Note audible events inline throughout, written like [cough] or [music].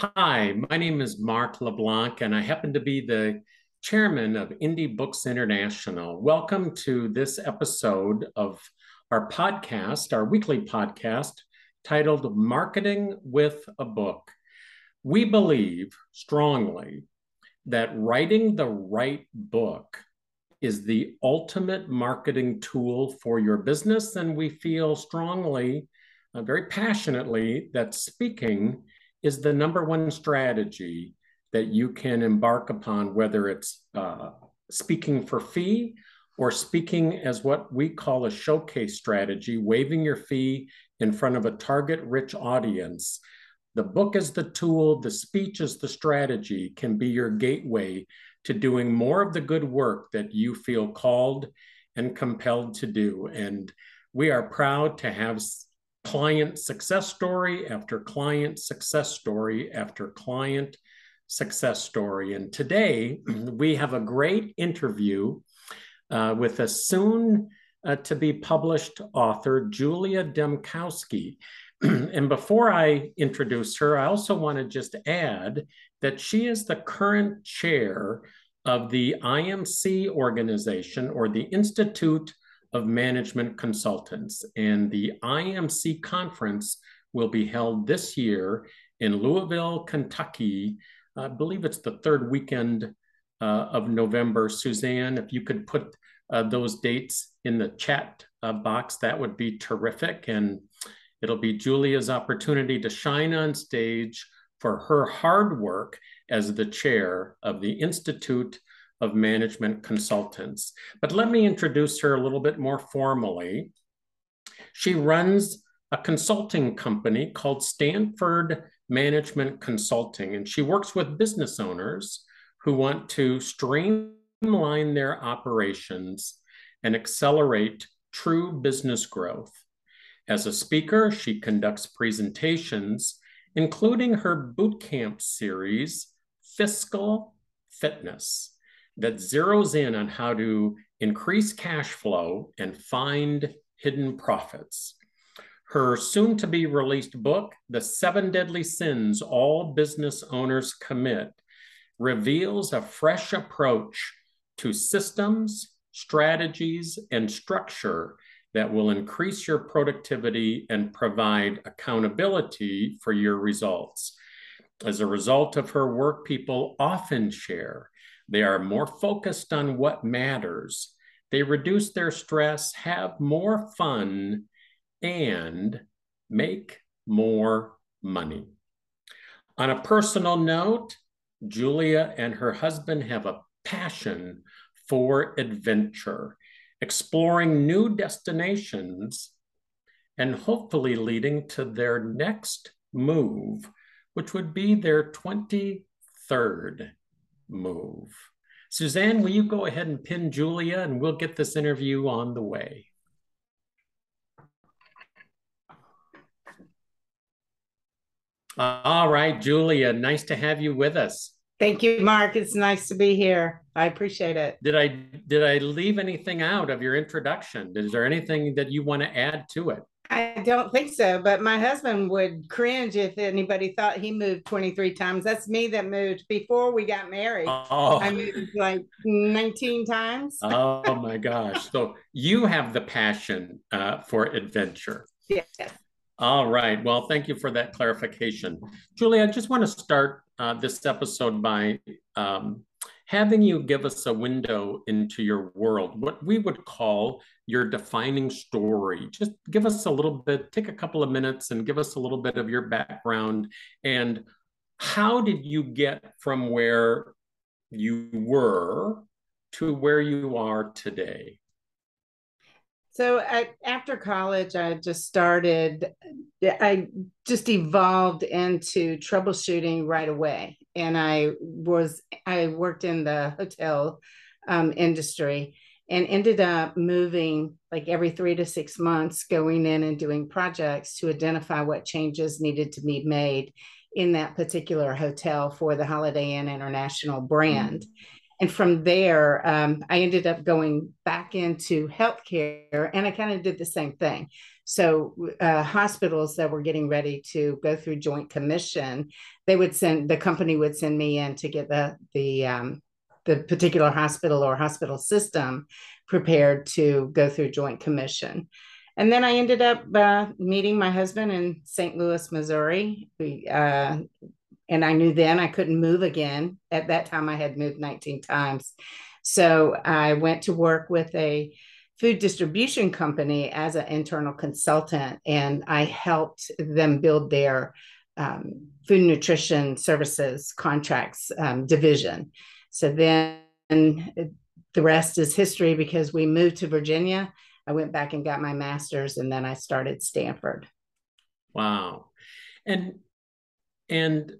Hi, my name is Mark LeBlanc, and I happen to be the chairman of Indie Books International. Welcome to this episode of our podcast, our weekly podcast titled Marketing with a Book. We believe strongly that writing the right book is the ultimate marketing tool for your business, and we feel strongly, uh, very passionately, that speaking is the number one strategy that you can embark upon, whether it's uh, speaking for fee or speaking as what we call a showcase strategy, waiving your fee in front of a target rich audience. The book is the tool, the speech is the strategy, can be your gateway to doing more of the good work that you feel called and compelled to do. And we are proud to have client success story after client success story after client success story. And today [clears throat] we have a great interview uh, with a soon uh, to be published author, Julia Demkowski. [clears throat] and before I introduce her, I also want to just add that she is the current chair of the IMC organization or the Institute of Management Consultants. And the IMC conference will be held this year in Louisville, Kentucky. I believe it's the third weekend uh, of November. Suzanne, if you could put uh, those dates in the chat uh, box, that would be terrific. And it'll be Julia's opportunity to shine on stage for her hard work as the chair of the Institute of management consultants. But let me introduce her a little bit more formally. She runs a consulting company called Stanford Management Consulting, and she works with business owners who want to streamline their operations and accelerate true business growth. As a speaker, she conducts presentations, including her bootcamp series, Fiscal Fitness that zeroes in on how to increase cash flow and find hidden profits. Her soon to be released book, The Seven Deadly Sins All Business Owners Commit, reveals a fresh approach to systems, strategies, and structure that will increase your productivity and provide accountability for your results. As a result of her work, people often share they are more focused on what matters. They reduce their stress, have more fun, and make more money. On a personal note, Julia and her husband have a passion for adventure, exploring new destinations and hopefully leading to their next move, which would be their 23rd move. Suzanne, will you go ahead and pin Julia and we'll get this interview on the way. All right, Julia, nice to have you with us. Thank you, Mark. It's nice to be here. I appreciate it. Did I did I leave anything out of your introduction? Is there anything that you want to add to it? I don't think so, but my husband would cringe if anybody thought he moved 23 times. That's me that moved before we got married. Oh. I moved like 19 times. oh my gosh. So you have the passion uh, for adventure. Yes. All right. Well, thank you for that clarification. Julie, I just want to start uh, this episode by um, having you give us a window into your world, what we would call your defining story. Just give us a little bit, take a couple of minutes and give us a little bit of your background and how did you get from where you were to where you are today? So I, after college, I just started, I just evolved into troubleshooting right away. And I was, I worked in the hotel um, industry and ended up moving like every three to six months, going in and doing projects to identify what changes needed to be made in that particular hotel for the Holiday Inn International brand. Mm-hmm and from there, um, I ended up going back into healthcare, and I kind of did the same thing. So uh, hospitals that were getting ready to go through joint commission, they would send the company would send me in to get the the um, the particular hospital or hospital system prepared to go through joint commission. And then I ended up uh, meeting my husband in St. Louis, Missouri. We, uh, and I knew then I couldn't move again. At that time, I had moved 19 times. So I went to work with a food distribution company as an internal consultant, and I helped them build their um, food nutrition services contracts um, division. So then the rest is history because we moved to Virginia. I went back and got my master's, and then I started Stanford. Wow, and and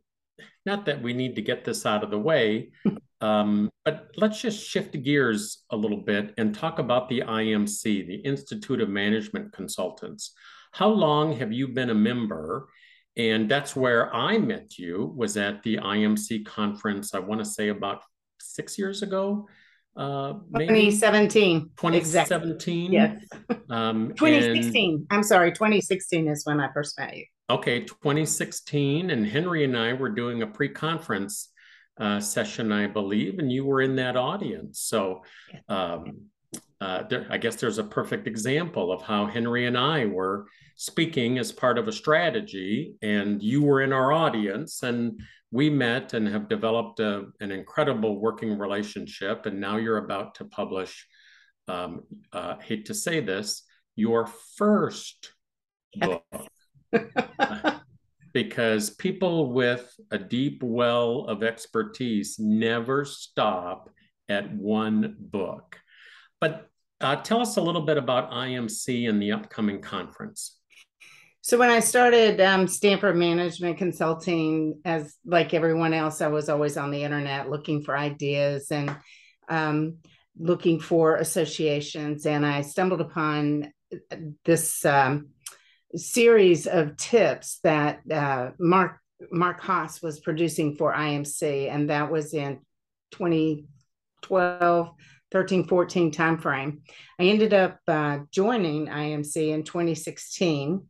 not that we need to get this out of the way, [laughs] um, but let's just shift gears a little bit and talk about the IMC, the Institute of Management Consultants. How long have you been a member? And that's where I met you, was at the IMC conference, I want to say about six years ago. Uh, maybe 2017. 2017. Yes. Um, 2016. And, I'm sorry, 2016 is when I first met you. Okay, 2016. And Henry and I were doing a pre conference uh, session, I believe, and you were in that audience. So um, uh, there, I guess there's a perfect example of how Henry and I were speaking as part of a strategy, and you were in our audience, and we met and have developed a, an incredible working relationship. And now you're about to publish, um, uh, hate to say this, your first book. [laughs] because people with a deep well of expertise never stop at one book. But uh, tell us a little bit about IMC and the upcoming conference. So when I started um, Stanford Management Consulting, as like everyone else, I was always on the internet looking for ideas and um, looking for associations, and I stumbled upon this um, series of tips that uh, Mark Mark Haas was producing for IMC, and that was in 2012, 13, 14 timeframe. I ended up uh, joining IMC in 2016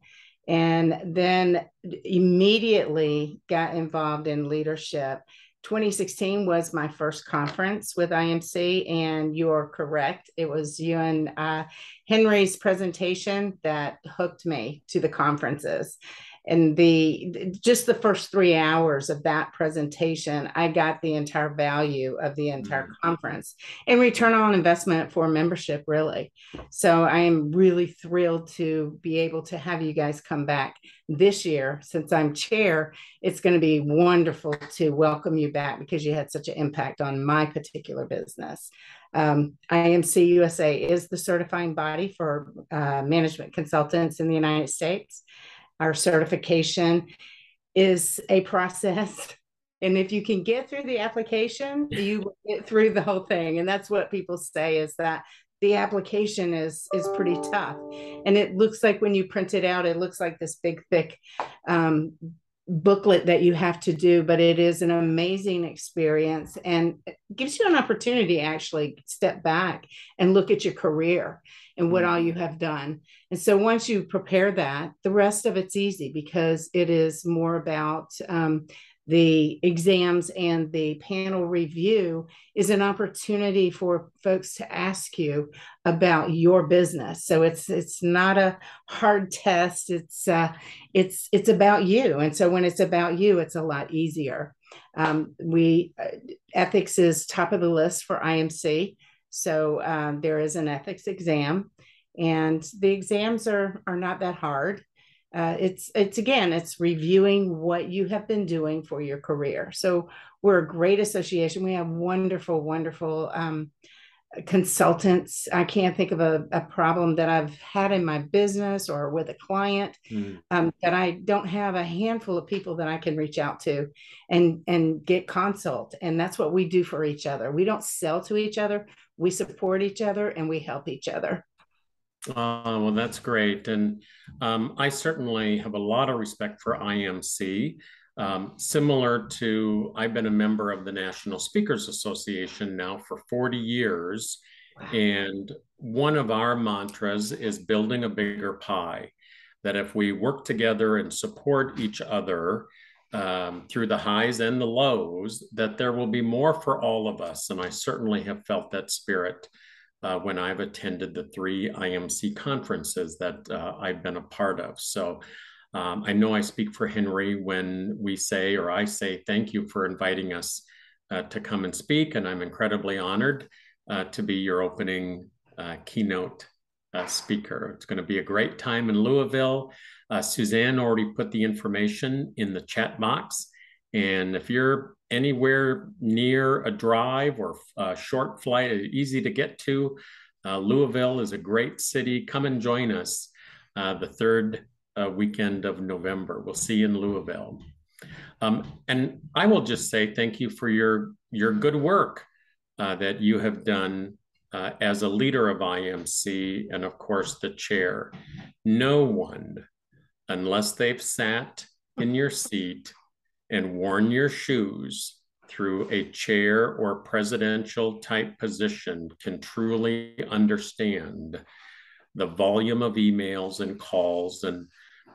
and then immediately got involved in leadership 2016 was my first conference with IMC, and you're correct. It was you and uh, Henry's presentation that hooked me to the conferences and the just the first three hours of that presentation i got the entire value of the entire mm-hmm. conference and return on investment for membership really so i am really thrilled to be able to have you guys come back this year since i'm chair it's going to be wonderful to welcome you back because you had such an impact on my particular business um, IMC USA is the certifying body for uh, management consultants in the United States. Our certification is a process. [laughs] And if you can get through the application, you get through the whole thing. And that's what people say is that the application is is pretty tough. And it looks like when you print it out, it looks like this big, thick um, booklet that you have to do, but it is an amazing experience and gives you an opportunity to actually step back and look at your career and what all you mm-hmm. have done. And so once you prepare that, the rest of it's easy because it is more about um, the exams and the panel review is an opportunity for folks to ask you about your business. So it's it's not a hard test. It's uh, it's it's about you. And so when it's about you it's a lot easier. Um, we uh, ethics is top of the list for imc so um, there is an ethics exam. And the exams are are not that hard uh, it's it's again it's reviewing what you have been doing for your career. So we're a great association. We have wonderful wonderful um, consultants. I can't think of a, a, problem that i've had in my business or with a client mm. um, that i don't have a handful of people that i can reach out to and and get consult. And that's what we do for each other. We don't sell to each other. We support each other and we help each other uh, well, that's great. And um, I certainly have a lot of respect for IMC. Um, similar to, I've been a member of the National Speakers Association now for 40 years. And one of our mantras is building a bigger pie. that if we work together and support each other um, through the highs and the lows, that there will be more for all of us. And I certainly have felt that spirit uh, when I've attended the three IMC conferences that uh, I've been a part of. So um, I know I speak for Henry when we say, or I say, thank you for inviting us uh, to come and speak. And I'm incredibly honored uh, to be your opening uh, keynote uh, speaker. It's going to be a great time in Louisville. Suzanne already put the information in the chat box. And if you're anywhere near a drive or a short flight, easy to get to, uh, Louisville is a great city. Come and join us uh, the third uh, weekend of November. We'll see you in Louisville. Um, and I will just say thank you for your, your good work uh, that you have done uh, as a leader of IMC and, of course, the chair. No one, unless they've sat in your seat and worn your shoes through a chair or presidential type position can truly understand the volume of emails and calls and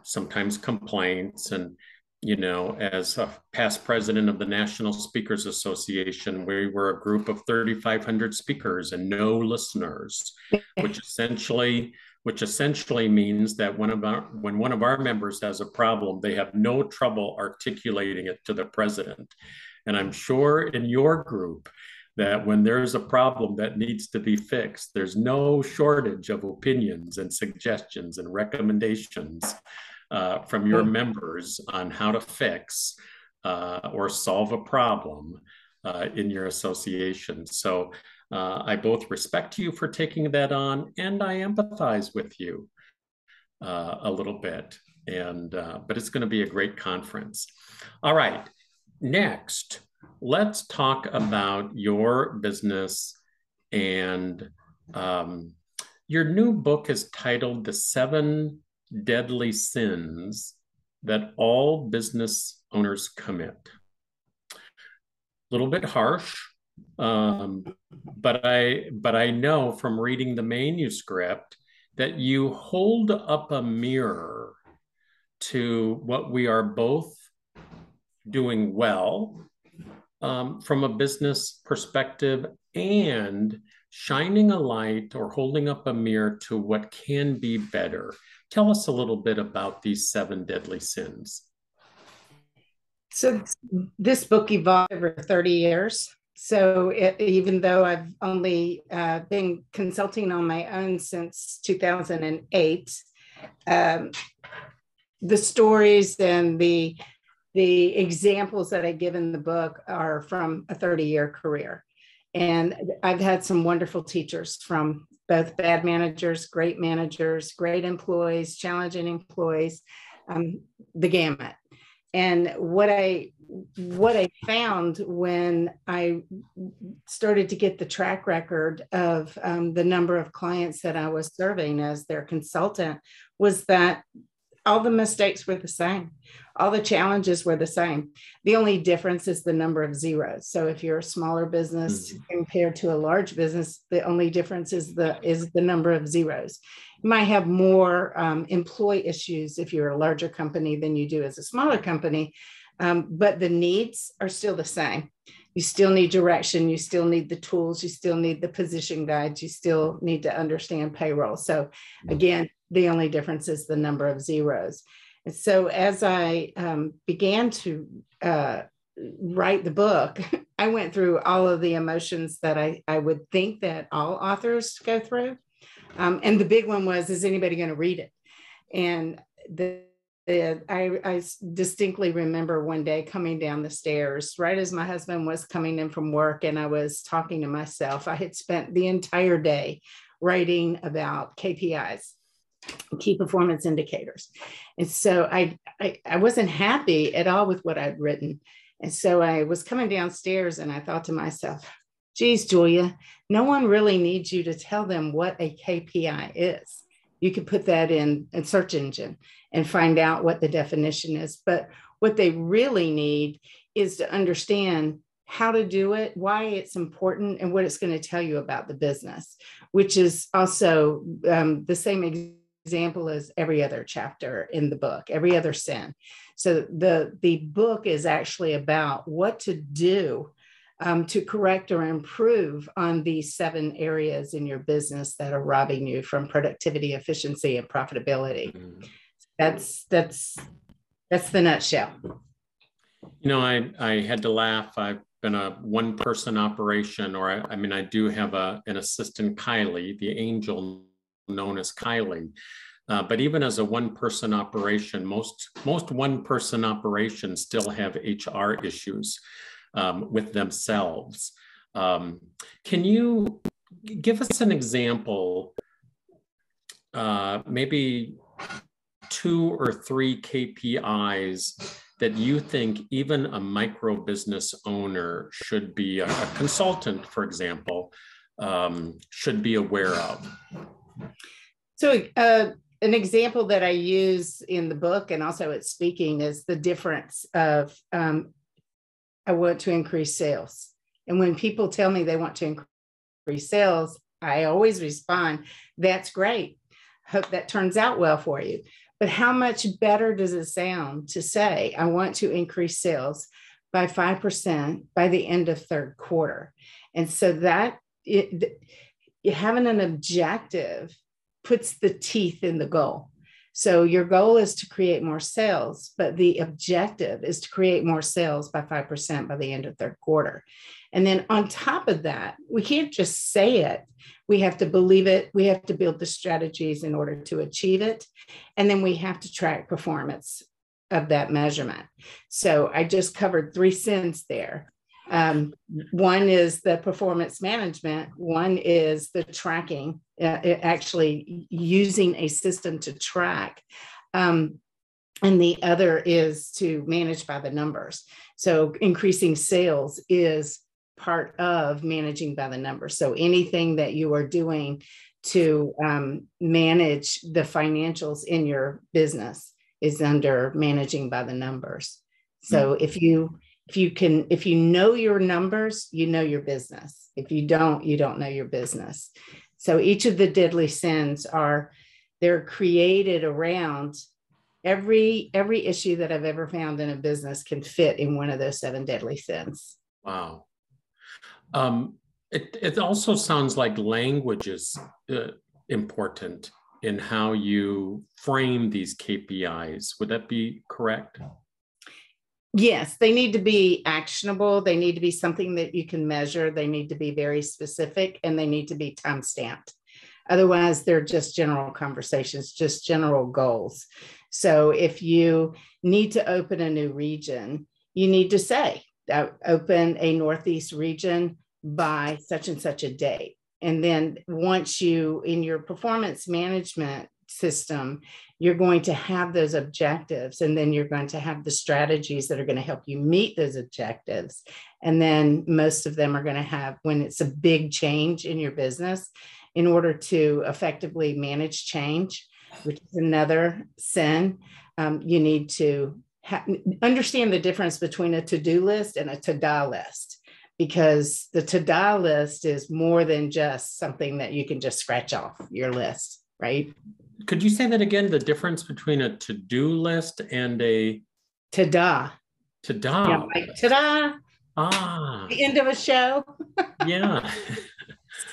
sometimes complaints. And you know as a past president of the national speakers association we were a group of 3500 speakers and no listeners which [laughs] essentially which essentially means that one of our, when one of our members has a problem, they have no trouble articulating it to the president. And I'm sure in your group that when there's a problem that needs to be fixed, there's no shortage of opinions and suggestions and recommendations uh, from your members on how to fix uh, or solve a problem uh, in your association. So uh, I both respect you for taking that on and I empathize with you uh, a little bit. And uh, but it's going to be a great conference. All right, next, let's talk about your business and um, your new book is titled "The Seven Deadly Sins That All Business Owners Commit." A little bit harsh, um, but I but I know from reading the manuscript that you hold up a mirror to what we are both doing well um, from a business perspective and shining a light or holding up a mirror to what can be better. Tell us a little bit about these seven deadly sins. So, this book evolved over 30 years. So it, even though I've only uh, been consulting on my own since 2008, um, the stories and the the examples that I give in the book are from a 30 year career. And I've had some wonderful teachers from both bad managers, great managers, great employees, challenging employees, um, the gamut. And what I what I found when I started to get the track record of um, the number of clients that I was serving as their consultant was that all the mistakes were the same. All the challenges were the same. The only difference is the number of zeros. So if you're a smaller business mm-hmm. compared to a large business, the only difference is the is the number of zeros. You might have more um, employee issues if you're a larger company than you do as a smaller company, um, but the needs are still the same. You still need direction. You still need the tools. You still need the position guides. You still need to understand payroll. So, mm-hmm. again, the only difference is the number of zeros. And so, as I um, began to uh, write the book, [laughs] I went through all of the emotions that I, I would think that all authors go through. Um, and the big one was, is anybody going to read it? And the I, I, distinctly remember one day coming down the stairs right as my husband was coming in from work and I was talking to myself. I had spent the entire day writing about KPIs, key performance indicators. And so I, I, I wasn't happy at all with what I'd written. And so I was coming downstairs and I thought to myself, geez, Julia, no one really needs you to tell them what a KPI is. You could put that in a search engine and find out what the definition is. But what they really need is to understand how to do it, why it's important, and what it's going to tell you about the business, which is also um, the same example is every other chapter in the book, every other sin. So the the book is actually about what to do um, to correct or improve on these seven areas in your business that are robbing you from productivity, efficiency, and profitability. Mm-hmm. That's that's that's the nutshell. You know, I I had to laugh. I've been a one person operation, or I, I mean, I do have a an assistant, Kylie, the angel known as Kylie. Uh, but even as a one person operation, most most one person operations still have HR issues um, with themselves. Um, can you give us an example, uh, maybe two or three KPIs that you think even a micro business owner should be, a, a consultant, for example, um, should be aware of? So, uh, an example that I use in the book and also at speaking is the difference of um, I want to increase sales. And when people tell me they want to increase sales, I always respond, that's great. Hope that turns out well for you. But how much better does it sound to say, I want to increase sales by 5% by the end of third quarter? And so that it, having an objective puts the teeth in the goal. So your goal is to create more sales, but the objective is to create more sales by 5% by the end of third quarter. And then on top of that, we can't just say it. We have to believe it. We have to build the strategies in order to achieve it. And then we have to track performance of that measurement. So I just covered three sins there. Um, one is the performance management, one is the tracking, uh, actually using a system to track. Um, and the other is to manage by the numbers. So increasing sales is part of managing by the numbers. So anything that you are doing to um, manage the financials in your business is under managing by the numbers. So mm-hmm. if you if you can if you know your numbers you know your business. If you don't you don't know your business. So each of the deadly sins are they're created around every every issue that i've ever found in a business can fit in one of those seven deadly sins. Wow. Um, it, it also sounds like language is uh, important in how you frame these kpis would that be correct Yes, they need to be actionable. They need to be something that you can measure. They need to be very specific and they need to be time stamped. Otherwise, they're just general conversations, just general goals. So if you need to open a new region, you need to say, uh, open a Northeast region by such and such a date. And then once you, in your performance management system, you're going to have those objectives and then you're going to have the strategies that are going to help you meet those objectives. And then most of them are going to have, when it's a big change in your business, in order to effectively manage change, which is another sin, um, you need to ha- understand the difference between a to do list and a to do list because the to do list is more than just something that you can just scratch off your list, right? Could you say that again? The difference between a to-do list and a ta-da. Ta-da. Yeah, like ta-da. Ah. The end of a show. [laughs] yeah.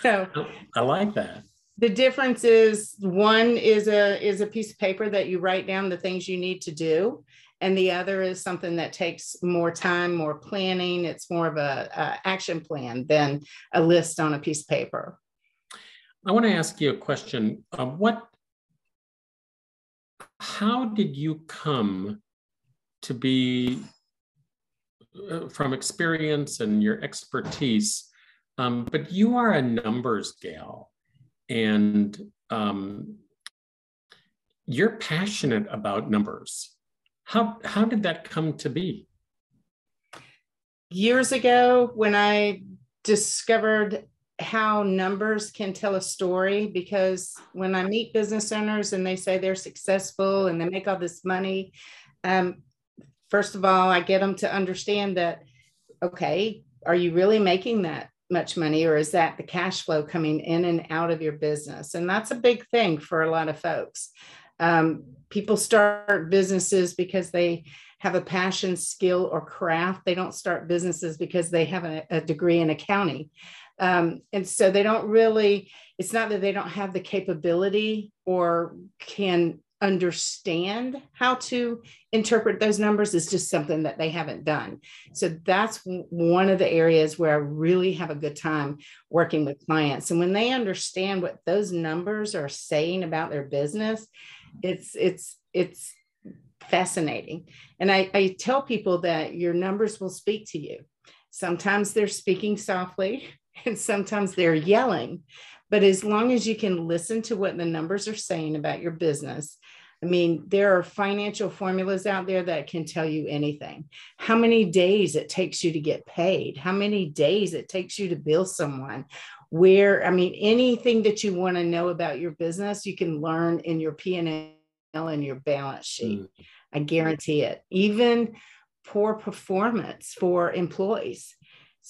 so I like that. The difference is one is a is a piece of paper that you write down the things you need to do, and the other is something that takes more time, more planning. It's more of a, a action plan than a list on a piece of paper. I want to ask you a question. Uh, what how did you come to be uh, from experience and your expertise? Um, but you are a numbers gal and um, you're passionate about numbers. How how did that come to be? Years ago when i discovered how numbers can tell a story because when I meet business owners and they say they're successful and they make all this money, um, first of all, I get them to understand that, okay, are you really making that much money or is that the cash flow coming in and out of your business? And that's a big thing for a lot of folks. Um, people start businesses because they have a passion, skill, or craft. They don't start businesses because they have a, a degree in accounting. Um, and so they don't really, it's not that they don't have the capability or can understand how to interpret those numbers is just something that they haven't done. So that's one of the areas where I really have a good time working with clients. And when they understand what those numbers are saying about their business, it's it's it's fascinating. And I, I tell people that your numbers will speak to you. Sometimes they're speaking softly and sometimes they're yelling. But as long as you can listen to what the numbers are saying about your business, I mean, there are financial formulas out there that can tell you anything. How many days it takes you to get paid, how many days it takes you to bill someone, where, I mean, anything that you want to know about your business, you can learn in your P&L and your balance sheet. Mm. I guarantee it. Even poor performance for employees.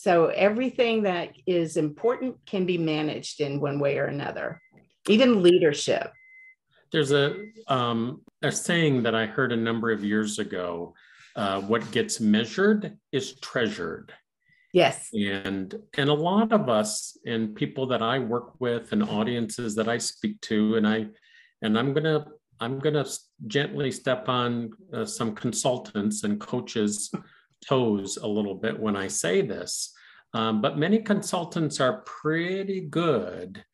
So everything that is important can be managed in one way or another, even leadership. There's a, um, a saying that I heard a number of years ago uh, what gets measured is treasured. Yes. And and a lot of us and people that I work with and audiences that I speak to and I and I'm going to I'm going to gently step on uh, some consultants and coaches toes a little bit when I say this. Um, but many consultants are pretty good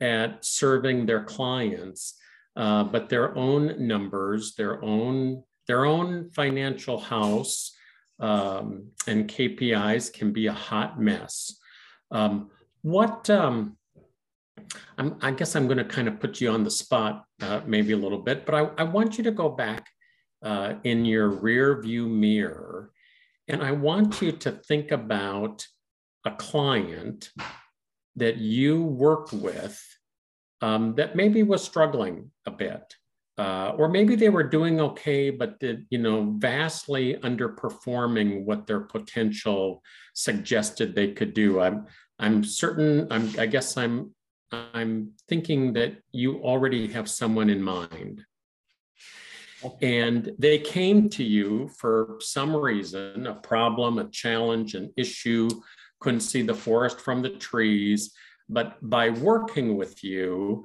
at serving their clients, uh, but their own numbers, their own their own financial house um, and KPIs can be a hot mess. Um, what um, i guess I'm going to kind of put you on the spot, uh, maybe a little bit, but I, I want you to go back uh, in your rear view mirror, and I want you to think about a client that you worked with um, that maybe was struggling a bit. Uh, or maybe they were doing okay, but did, you know, vastly underperforming what their potential suggested they could do. I'm, I'm certain. I'm, I guess I'm I'm thinking that you already have someone in mind. And they came to you for some reason, a problem, a challenge, an issue, couldn't see the forest from the trees. But by working with you,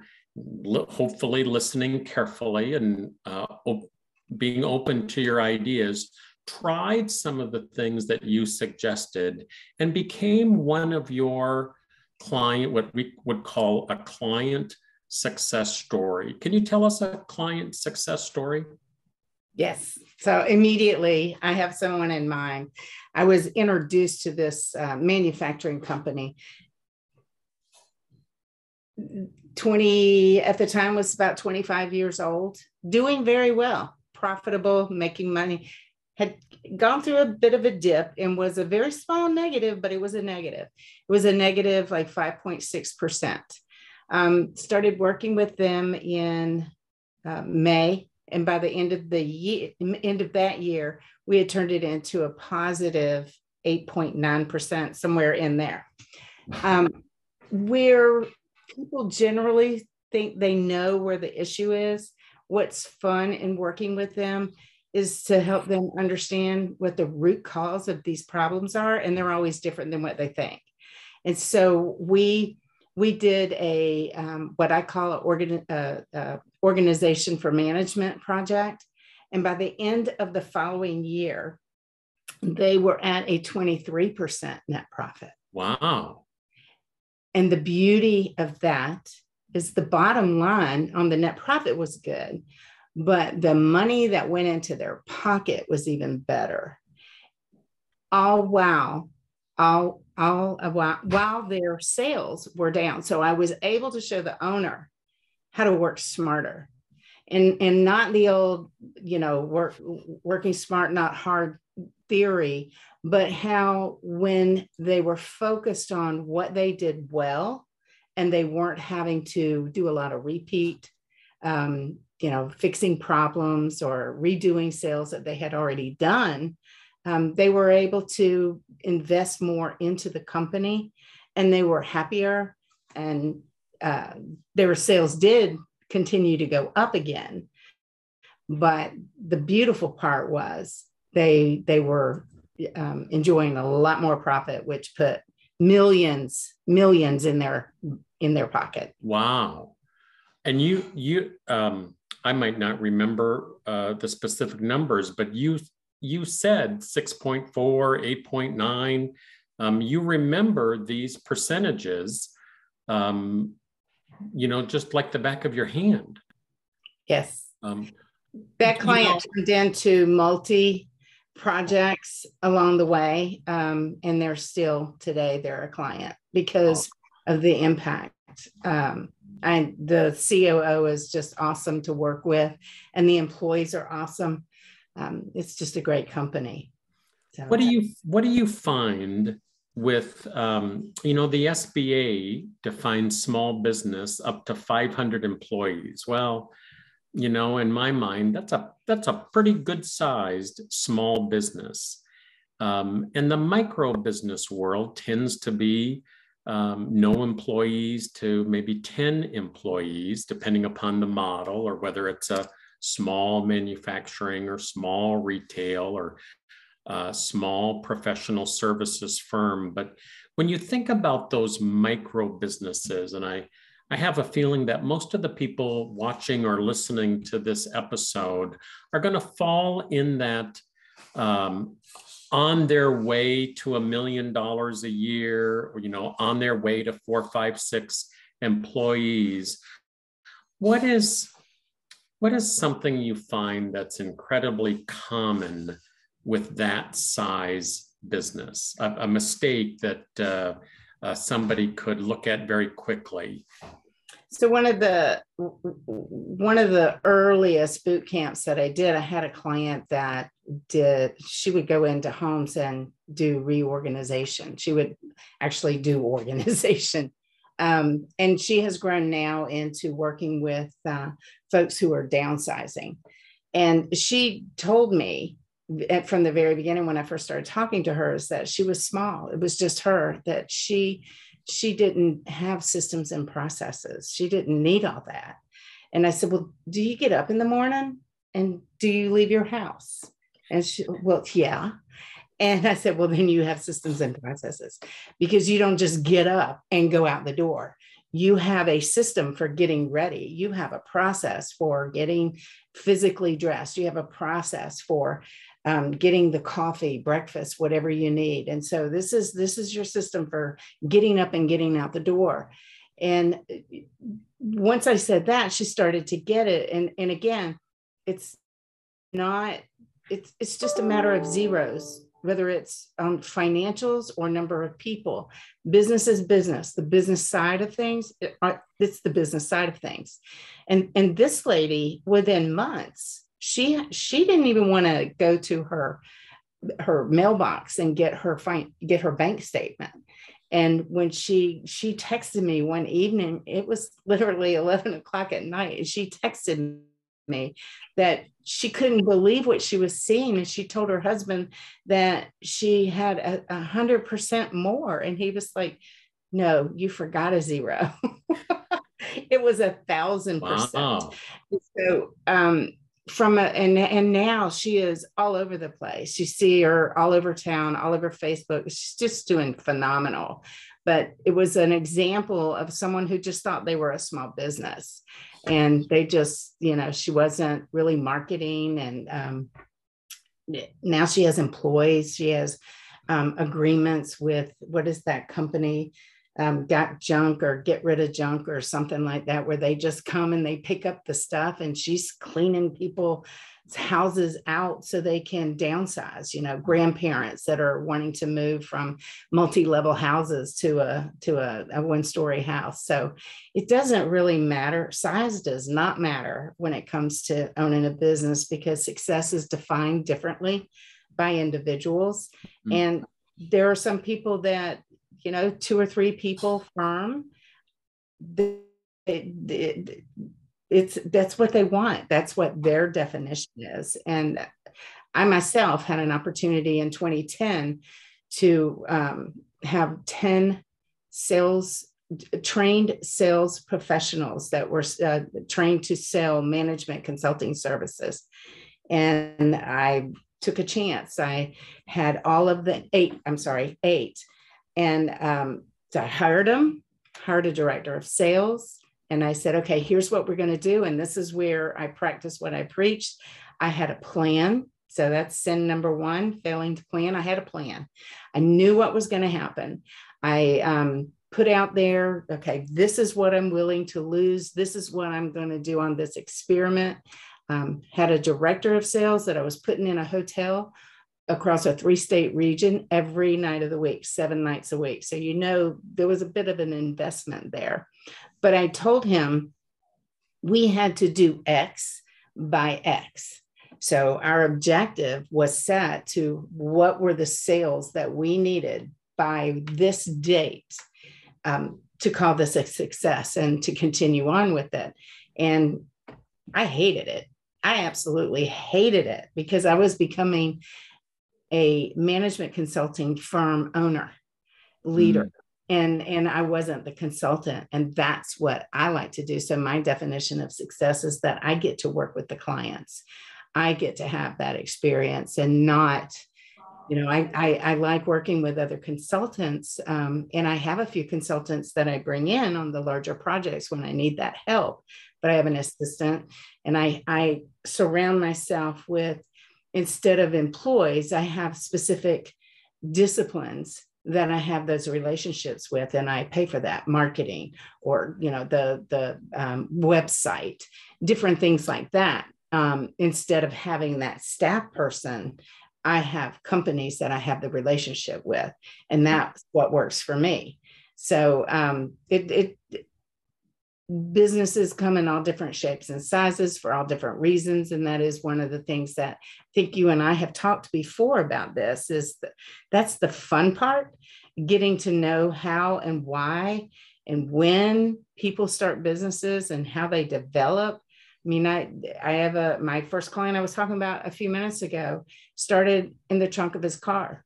hopefully listening carefully and uh, op- being open to your ideas, tried some of the things that you suggested and became one of your client, what we would call a client success story. Can you tell us a client success story? Yes. So immediately I have someone in mind. I was introduced to this uh, manufacturing company. 20 at the time was about 25 years old, doing very well, profitable, making money had gone through a bit of a dip and was a very small negative, but it was a negative. It was a negative like 5.6%. Um, started working with them in uh, May. And by the end of the year, end of that year, we had turned it into a positive 8.9%, somewhere in there. Um, where people generally think they know where the issue is, what's fun in working with them is to help them understand what the root cause of these problems are and they're always different than what they think and so we we did a um, what i call an organ, uh, uh, organization for management project. And by the end of the following year they were at a 23% net profit. Wow. And the beauty of that is the bottom line on the net profit was good but the money that went into their pocket was even better. All while, all, all while, while their sales were down. So I was able to show the owner how to work smarter and, and not the old, you know, work, working smart, not hard theory, but how when they were focused on what they did well and they weren't having to do a lot of repeat um, you know, fixing problems or redoing sales that they had already done, um, they were able to invest more into the company and they were happier and uh, their sales did continue to go up again. But the beautiful part was they they were um, enjoying a lot more profit which put millions millions in their in their pocket. Wow. And you you um i might not remember uh the specific numbers but you you said 6.4 8.9 um, you remember these percentages um, you know just like the back of your hand. Yes. Um, that client you know, turned into multi projects along the way um, and they're still today they're a client because of the impact. Um, and the coo is just awesome to work with and the employees are awesome um, it's just a great company. So, what do you what do you find with um, you know the sba defines small business up to 500 employees? Well you know in my mind that's a that's a pretty good sized small business. Um, and the micro business world tends to be um, no employees to maybe 10 employees depending upon the model or whether it's a small manufacturing or small retail or a small professional services firm but when you think about those micro businesses and i I have a feeling that most of the people watching or listening to this episode are going to fall in that um, on their way to a million dollars a year, or, you know, on their way to four, five, six employees. What is what is something you find that's incredibly common with that size business? A, a mistake that uh, uh, somebody could look at very quickly so one of the one of the earliest boot camps that I did, I had a client that did she would go into homes and do reorganization. She would actually do [laughs] organization. Um, and she has grown now into working with uh, folks who are downsizing. And she told me from the very beginning when I first started talking to her is that she was small. It was just her that she she didn't have systems and processes. She didn't need all that. And I said, Well, do you get up in the morning and do you leave your house? And she, Well, yeah. And I said, Well, then you have systems and processes because you don't just get up and go out the door. You have a system for getting ready. You have a process for getting physically dressed. You have a process for um, getting the coffee, breakfast, whatever you need. And so this is this is your system for getting up and getting out the door. And once I said that, she started to get it. And and again, it's not it's it's just a matter of zeros whether it's um, financials or number of people. Business is business. The business side of things, it, uh, it's the business side of things. And, and this lady, within months, she she didn't even want to go to her her mailbox and get her get her bank statement and when she she texted me one evening it was literally [laughs] 11 o'clock at night and she texted me that she couldn't believe what she was seeing and she told her husband that she had a, hundred percent more and he was like no you forgot a zero [laughs] it was a thousand percent so um from a, and and now she is all over the place. You see her all over town, all over Facebook. She's just doing phenomenal. But it was an example of someone who just thought they were a small business, and they just, you know, she wasn't really marketing. And um, now she has employees. She has um, agreements with what is that company? um, got junk or get rid of junk or something like that, where they just come and they pick up the stuff and she's cleaning people's houses out so they can downsize you know grandparents that are wanting to move from multi-level houses to a to a, a one-story house. So it doesn't really matter. Size does not matter when it comes to owning a business because success is defined differently by individuals. Mm-hmm. and there are some people that you know, two or three people firm, it's that's what they want. That's what their definition is. And I myself had an opportunity in 2010 to um, have 10 sales trained sales professionals that were uh, trained to sell management consulting services. And I took a chance. I had all of the eight, I'm sorry, eight. And um, so I hired them, hired a director of sales. And I said, okay, here's what we're going to do. And this is where I practice what I preached. I had a plan. So that's sin number one, failing to plan. I had a plan. I knew what was going to happen. I um, put out there, okay, this is what I'm willing to lose. This is what I'm going to do on this experiment. Um, had a director of sales that I was putting in a hotel across a three state region every night of the week, seven nights a week. So, you know, there was a bit of an investment there. But I told him we had to do X by X. So, our objective was set to what were the sales that we needed by this date um, to call this a success and to continue on with it. And I hated it. I absolutely hated it because I was becoming a management consulting firm owner, leader. Mm. And, and I wasn't the consultant. And that's what I like to do. So, my definition of success is that I get to work with the clients. I get to have that experience and not you know I, I, I like working with other consultants um, and i have a few consultants that i bring in on the larger projects when i need that help but i have an assistant and i i surround myself with instead of employees i have specific disciplines that i have those relationships with and i pay for that marketing or you know the the um, website different things like that um, instead of having that staff person I have companies that I have the relationship with, and that's what works for me. So um, it, it businesses come in all different shapes and sizes for all different reasons, and that is one of the things that I think you and I have talked before about. This is that that's the fun part, getting to know how and why and when people start businesses and how they develop I mean, I I have a my first client I was talking about a few minutes ago started in the trunk of his car,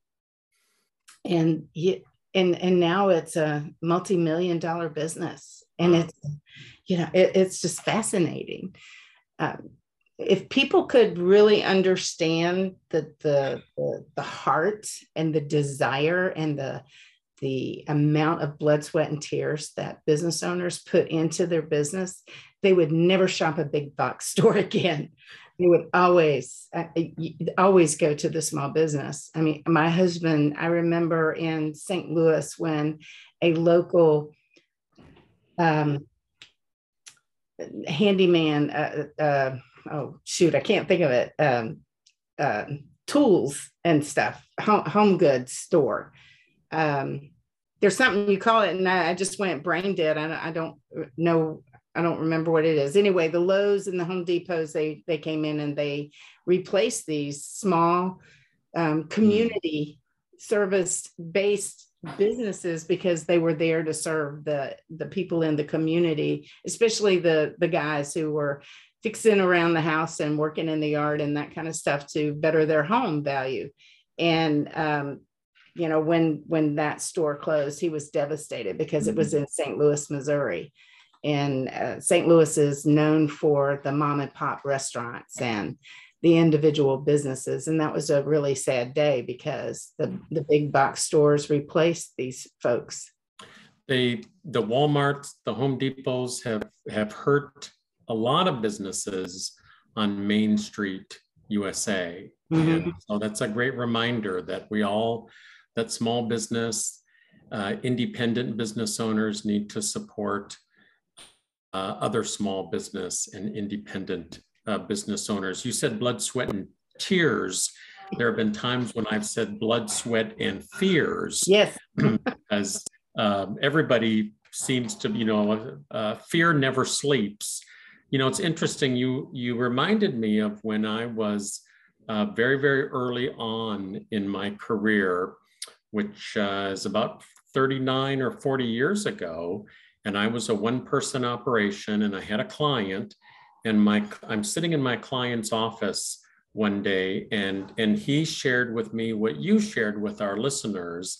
and he and and now it's a multi-million dollar business, and it's you know it, it's just fascinating. Um, if people could really understand the, the the the heart and the desire and the the amount of blood, sweat, and tears that business owners put into their business, they would never shop a big box [laughs] store again. They would always, uh, always go to the small business. I mean, my husband, I remember in St. Louis when a local um, handyman, uh, uh, oh shoot, I can't think of it, um, uh, tools and stuff, home, home goods store um, there's something you call it, and I, I just went brain dead. I, I don't know. I don't remember what it is. Anyway, the Lowe's and the Home Depots they they came in and they replaced these small um, community service based businesses because they were there to serve the the people in the community, especially the the guys who were fixing around the house and working in the yard and that kind of stuff to better their home value. And um, you know when when that store closed he was devastated because it was mm-hmm. in st louis missouri and uh, st louis is known for the mom and pop restaurants and the individual businesses and that was a really sad day because the, the big box stores replaced these folks. They the walmarts the home depots have have hurt a lot of businesses on main street usa mm-hmm. so that's a great reminder that we all that small business, uh, independent business owners need to support uh, other small business and independent uh, business owners. You said blood, sweat, and tears. There have been times when I've said blood, sweat, and fears. Yes. [clears throat] because um, everybody seems to, you know, uh, fear never sleeps. You know, it's interesting. You you reminded me of when I was uh, very very early on in my career which uh, is about 39 or 40 years ago. And I was a one person operation and I had a client and my I'm sitting in my client's office one day and and he shared with me what you shared with our listeners.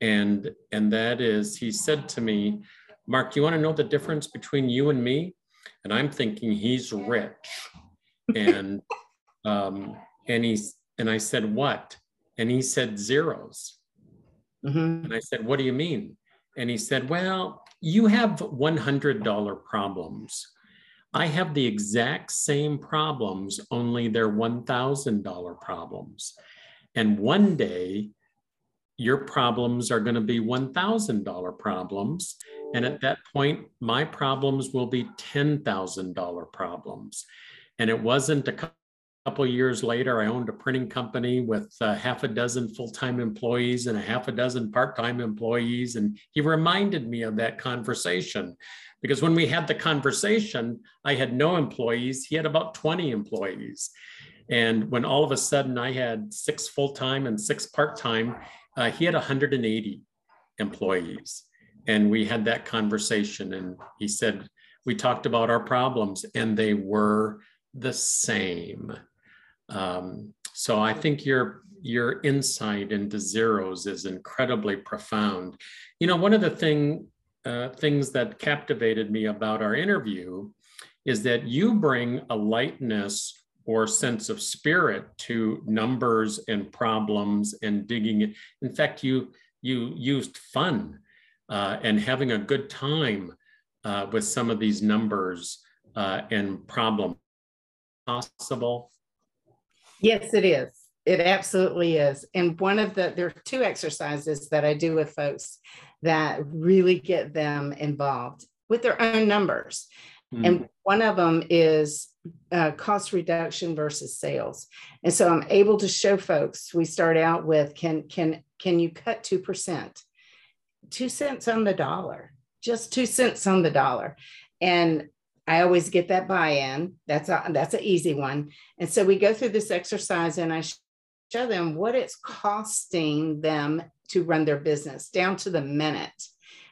And and that is he said to me mark do you want to know the difference between you and me? And i'm thinking he's rich. And [laughs] um and he's and i said what? And he said zeros. Mm-hmm. and i said what do you mean? And he said well you have $100 problems i have the exact same problems only they're $1000 problems and one day your problems are going to be $1,000 problems. And at that point, my problems will be $10,000 problems. And it wasn't a couple years later, I owned a printing company with uh, half a dozen full time employees and a half a dozen part time employees. And he reminded me of that conversation because when we had the conversation, I had no employees, he had about 20 employees. And when all of a sudden I had six full time and six part time, uh, he had 180 employees. And we had that conversation. And he said, We talked about our problems, and they were the same. Um, so I think your your insight into zeros is incredibly profound. You know, one of the thing uh, things that captivated me about our interview is that you bring a lightness or sense of spirit to numbers and problems and digging. In fact, you you used fun uh, and having a good time uh, with some of these numbers uh, and problems possible. Yes, it is. It absolutely is. And one of the there are two exercises that I do with folks that really get them involved with their own numbers. Mm. And one of them is uh, cost reduction versus sales. And so I'm able to show folks, we start out with can, can, can you cut 2%? Two cents on the dollar, just two cents on the dollar. And I always get that buy-in. That's a, that's an easy one. And so we go through this exercise and I show them what it's costing them to run their business down to the minute.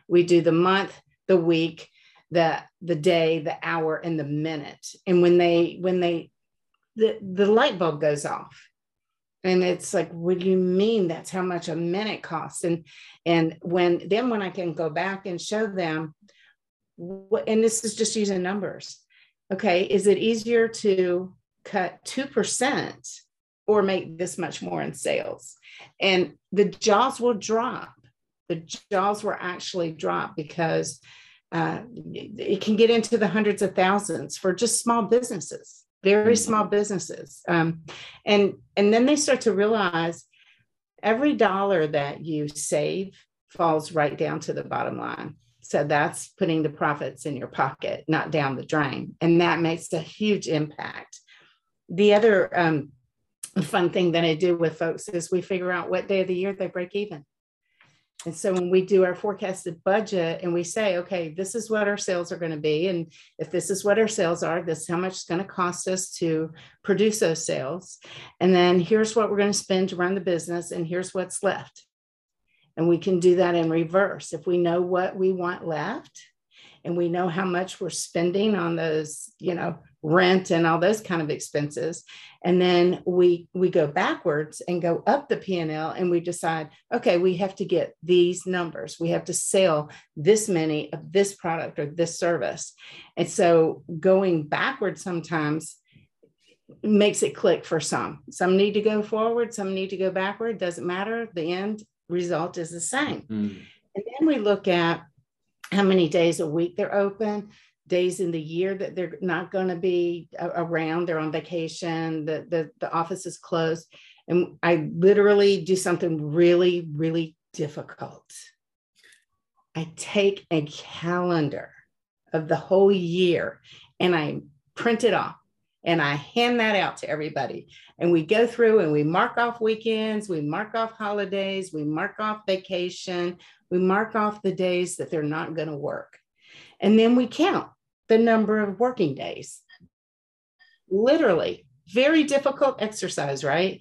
We do the month, the week, the the day the hour and the minute and when they when they the, the light bulb goes off and it's like what do you mean that's how much a minute costs and and when then when i can go back and show them and this is just using numbers. Okay is it easier to cut 2% or make this much more in sales? And the jaws will drop. The jaws will actually drop because uh, it can get into the hundreds of thousands for just small businesses very mm-hmm. small businesses. Um, and and then they start to realize every dollar that you save falls right down to the bottom line so that's putting the profits in your pocket not down the drain and that makes a huge impact the other um, fun thing that i do with folks is we figure out what day of the year they break even and so when we do our forecasted budget and we say, okay, this is what our sales are going to be. And if this is what our sales are, this is how much it's going to cost us to produce those sales. And then here's what we're going to spend to run the business. And here's what's left. And we can do that in reverse. If we know what we want left and we know how much we're spending on those, you know, rent and all those kind of expenses and then we we go backwards and go up the p&l and we decide okay we have to get these numbers. We have to sell this many of this product or this service. And so going backwards sometimes makes it click for some. Some need to go forward some need to go backward doesn't matter the end result is the same. Mm. and then we look at how many days a week they're open days in the year that they're not going to be around they're on vacation the, the the office is closed. And i literally do something really really difficult. I take a calendar of the whole year and i print it off and i hand that out to everybody and we go through and we mark off weekends we mark off holidays we mark off vacation we mark off the days that they're not going to work and then we count the number of working days. Literally, very difficult exercise, right?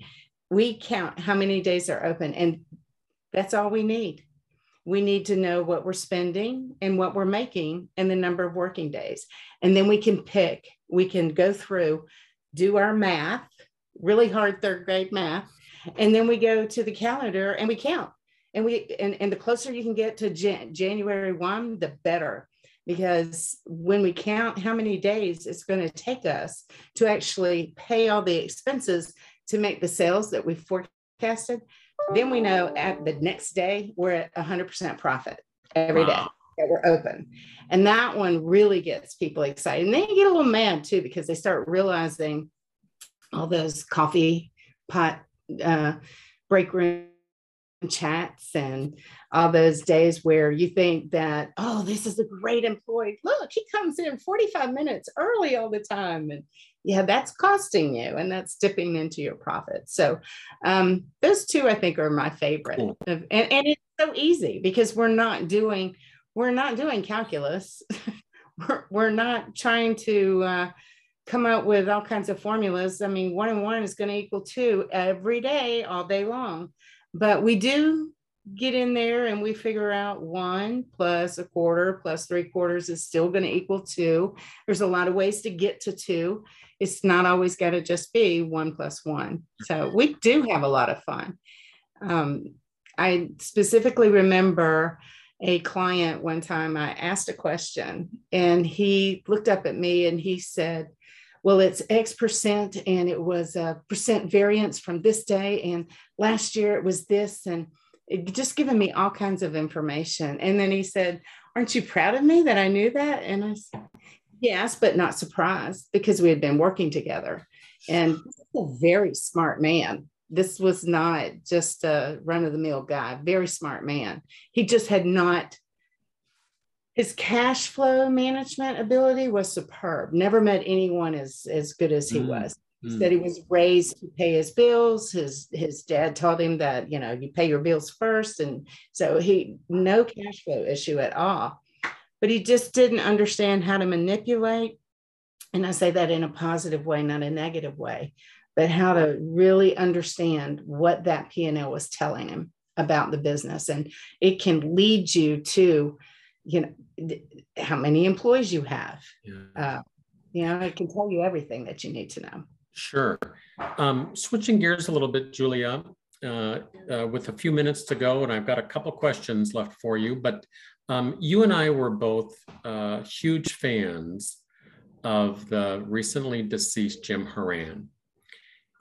We count how many days are open, and that's all we need. We need to know what we're spending and what we're making and the number of working days. And then we can pick, we can go through, do our math, really hard third grade math. And then we go to the calendar and we count and we and, and the closer you can get to Jan- January 1, the better. Because when we count how many days it's going to take us to actually pay all the expenses to make the sales that we forecasted, then we know at the next day we're at 100% profit every day Wow. that we're open. And that one really gets people excited. And they get a little mad too because they start realizing all those coffee pot uh, break room chats and all those days where you think that, oh, this is a great employee. Look, he comes in 45 minutes early all the time. And yeah, that's costing you and that's dipping into your profit. So um, those two I think are my favorite. Cool. And, and it's so easy because we're not doing we're not doing calculus. [laughs] we're, we're not trying to uh, come up with all kinds of formulas. I mean, one and one is going to equal two every day, all day long. But we do get in there and we figure out one plus a quarter plus three quarters is still going to equal two. There's a lot of ways to get to two. It's not always got to just be one plus one. So we do have a lot of fun. Um, I specifically remember a client one time I asked a question and he looked up at me and he said, well, it's X percent, and it was a percent variance from this day, and last year it was this, and just giving me all kinds of information. And then he said, Aren't you proud of me that I knew that? And I said, Yes, but not surprised because we had been working together. And a very smart man. This was not just a run of the mill guy, very smart man. He just had not his cash flow management ability was superb. Never met anyone as, as good as he Mm, was. He mm. said he was raised to pay his bills. His his dad taught him that you know you pay your bills first, and so he no cash flow issue at all. But he just didn't understand how to manipulate, and I say that in a positive way, not a negative way, but how to really understand what that P and L was telling him about the business, and it can lead you to you know how many employees you have Yeah. uh, you know it can tell you everything that you need to know Sure. Um, switching gears a little bit, Julia, uh, uh, with a few minutes to go, and I've got a couple questions left for you, but um, you and I were both uh, huge fans of the recently deceased Jim Horan.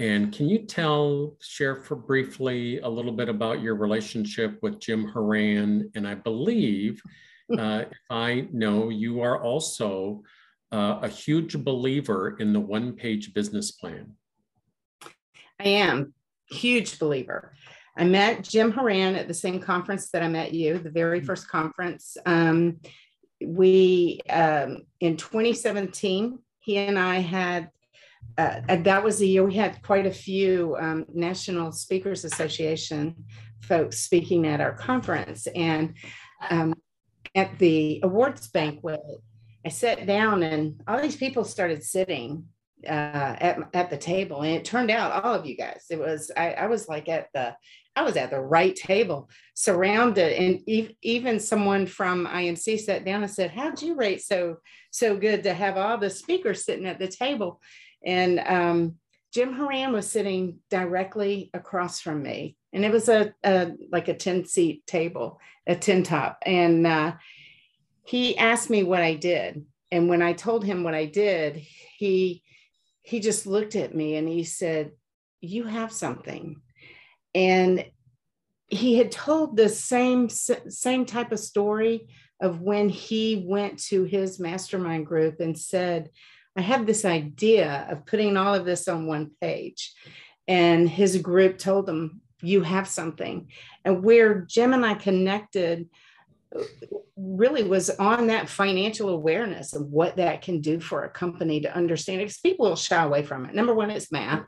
And can you tell, share for briefly a little bit about your relationship with Jim Horan? And I believe, uh, if I know, you are also uh, a huge believer in the one page business plan. i am. Huge believer. I met jim horan at the same conference that i met you the very first conference. Um, we um, in 2017 he and i had uh, that was the year we had quite a few um, national speakers association folks speaking at our conference. And um, at the awards banquet I sat down and all these people started sitting uh, at, at the table. And it turned out all of you guys, it was, I, I was like at the, I was at the right table surrounded. And ev- even someone from IMC sat down and said, how'd you rate so, so good to have all the speakers sitting at the table? And um, Jim Horan was sitting directly across from me. And it was a, a like a 10 seat table, a 10 top. And uh, he asked me what I did. And when I told him what I did, he he just looked at me and he said, You have something. And he had told the same same type of story of when he went to his mastermind group and said, I have this idea of putting all of this on one page. And his group told him, You have something. And where Jim and I connected really was on that financial awareness of what that can do for a company to understand because people will shy away from it. Number one, it's math.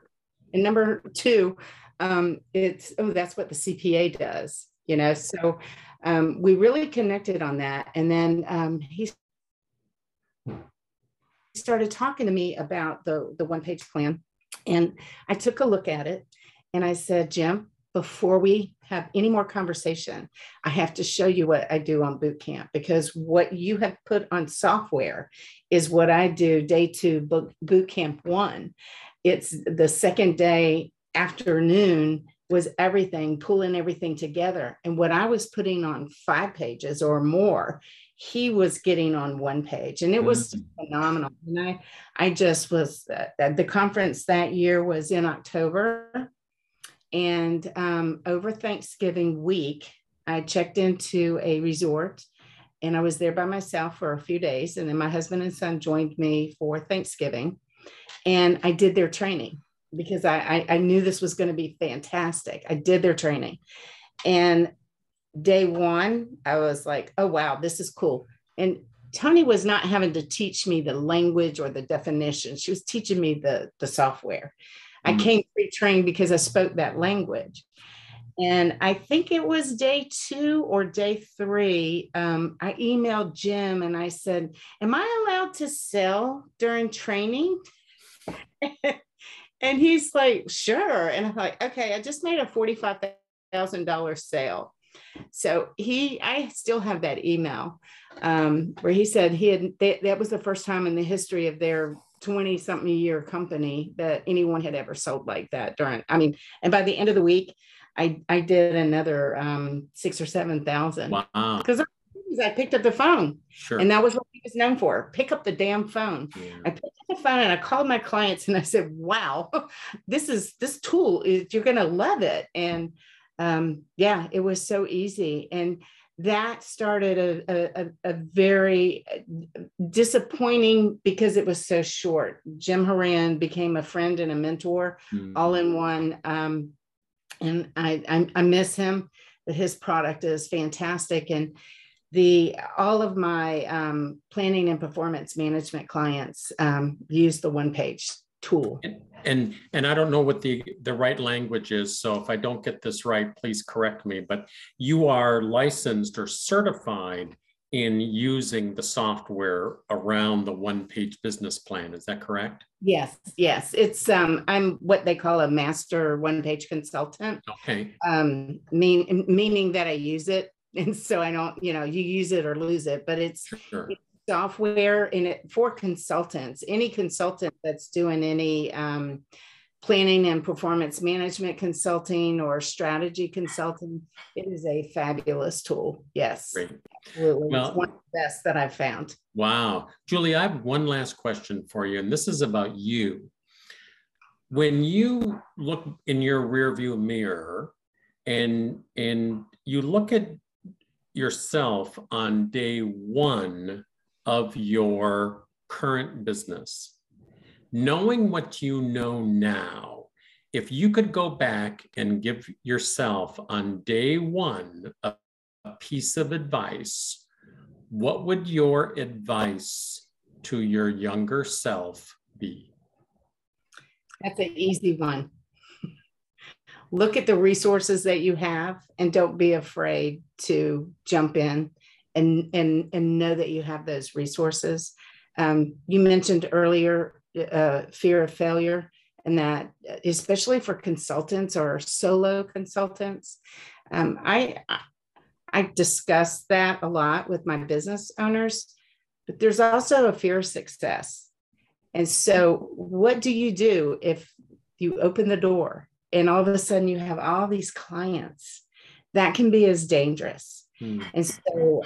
And number two, um, it's, oh, that's what the CPA does, you know? So um, we really connected on that. And then um, he started talking to me about the, the one page plan. And I took a look at it and I said, Jim, before we have any more conversation, I have to show you what I do on boot camp because what you have put on software is what I do day two boot, boot camp one. It's the second day afternoon was everything, pulling everything together. And what I was putting on five pages or more, he was getting on one page and it was mm-hmm. phenomenal and i i just was uh, the conference that year was in october and um, over thanksgiving week i checked into a resort and i was there by myself for a few days and then my husband and son joined me for thanksgiving and i did their training because i i, I knew this was going to be fantastic i did their training and day one, I was like, oh, wow, this is cool. And Tony was not having to teach me the language or the definition. She was teaching me the, the software. Mm-hmm. I came pre-trained because I spoke that language. And I think it was day two or day three. Um, I emailed Jim and I said, Am I allowed to sell during training? [laughs] and he's like, Sure. And I'm like, Okay, I just made a $45,000 sale. So he, I still have that email um, where he said he had, they, that was the first time in the history of their 20 something year company that anyone had ever sold like that during, I mean, and by the end of the week, I, I did another um, six or 7,000. Wow. Because I picked up the phone. Sure. And that was what he was known for. Pick up the damn phone. Yeah. I picked up the phone and I called my clients and I said, wow, [laughs] this is this tool is you're gonna love it. And um, yeah, it was so easy. And that started a, a, a, very uh, disappointing because it was so short. Jim Horan became a friend and a mentor mm-hmm. all in one. Um, and I, I, I miss him, but his product is fantastic. And the all of my um, planning and performance management clients um, use the one page tool. And, and and I don't know what the the right language is, so if I don't get this right, please correct me. But you are licensed or certified in using the software around the one page business plan is that correct yes yes it's um i'm what they call a master one page consultant okay um mean meaning that i use it [laughs] and so i don't you know you use it or lose it but it's, sure. it's software in it for consultants. Any consultant that's doing any um, planning and performance management consulting or strategy consulting, it is a fabulous tool. Yes, Great. absolutely. Well, it's one of the best that I've found. Wow. Julie, I have one last question for you, and this is about you. When you look in your rearview mirror and and you look at yourself on day one of your current business. Knowing what you know now, if you could go back and give yourself on day one a, a piece of advice, what would your advice to your younger self be? That's an easy one. Look at the resources that you have and don't be afraid to jump in and and and know that you have those resources. Um, you mentioned earlier uh, fear of failure, and that especially for consultants or solo consultants, um, I I discuss that a lot with my business owners. But there's also a fear of success, and so what do you do if you open the door and all of a sudden you have all these clients? That can be as dangerous Hmm. And so,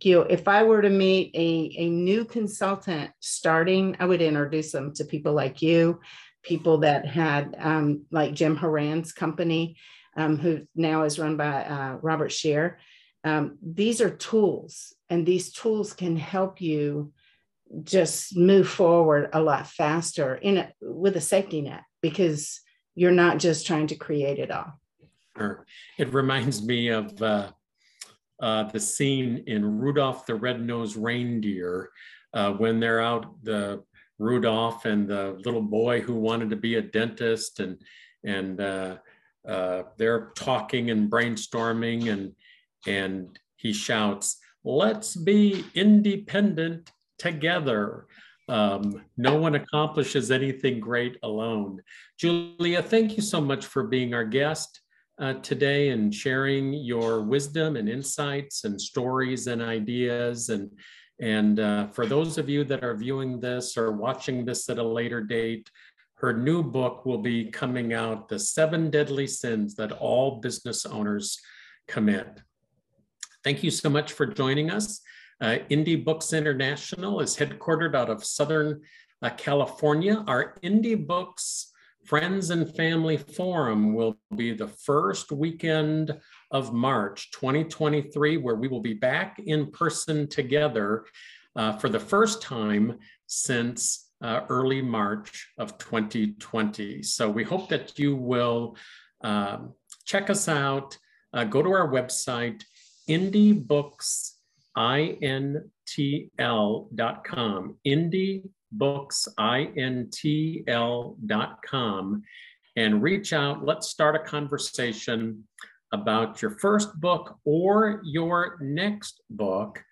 you know, if I were to meet a, a new consultant starting, I would introduce them to people like you, people that had um, like Jim Horan's company, um, who now is run by uh, Robert Sher. Um, these are tools, and these tools can help you just move forward a lot faster in a, with a safety net because you're not just trying to create it all. Sure. It reminds me of uh, uh, the scene in Rudolph the Red-Nosed Reindeer uh, when they're out the Rudolph and the little boy who wanted to be a dentist and and uh, uh, they're talking and brainstorming and and he shouts, "Let's be independent together." Um, no one accomplishes anything great alone. Julia, thank you so much for being our guest uh, today and sharing your wisdom and insights and stories and ideas. And, and uh, for those of you that are viewing this or watching this at a later date, Her new book will be coming out The Seven Deadly Sins That All Business Owners Commit. Thank you so much for joining us. Uh, Indie Books International is headquartered out of Southern uh, California. Our Indie Books Friends and Family Forum will be the first weekend of March 2023, where we will be back in person together uh, for the first time since uh, early March of 2020. So we hope that you will um, check us out, uh, go to our website, indiebooksintl.com, indiebooksintl.com, and reach out. Let's start a conversation about your first book or your next book,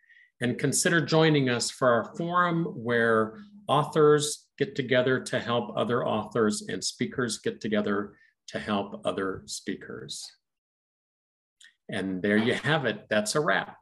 and consider joining us for our forum where authors get together to help other authors and speakers get together to help other speakers. And there you have it. That's a wrap.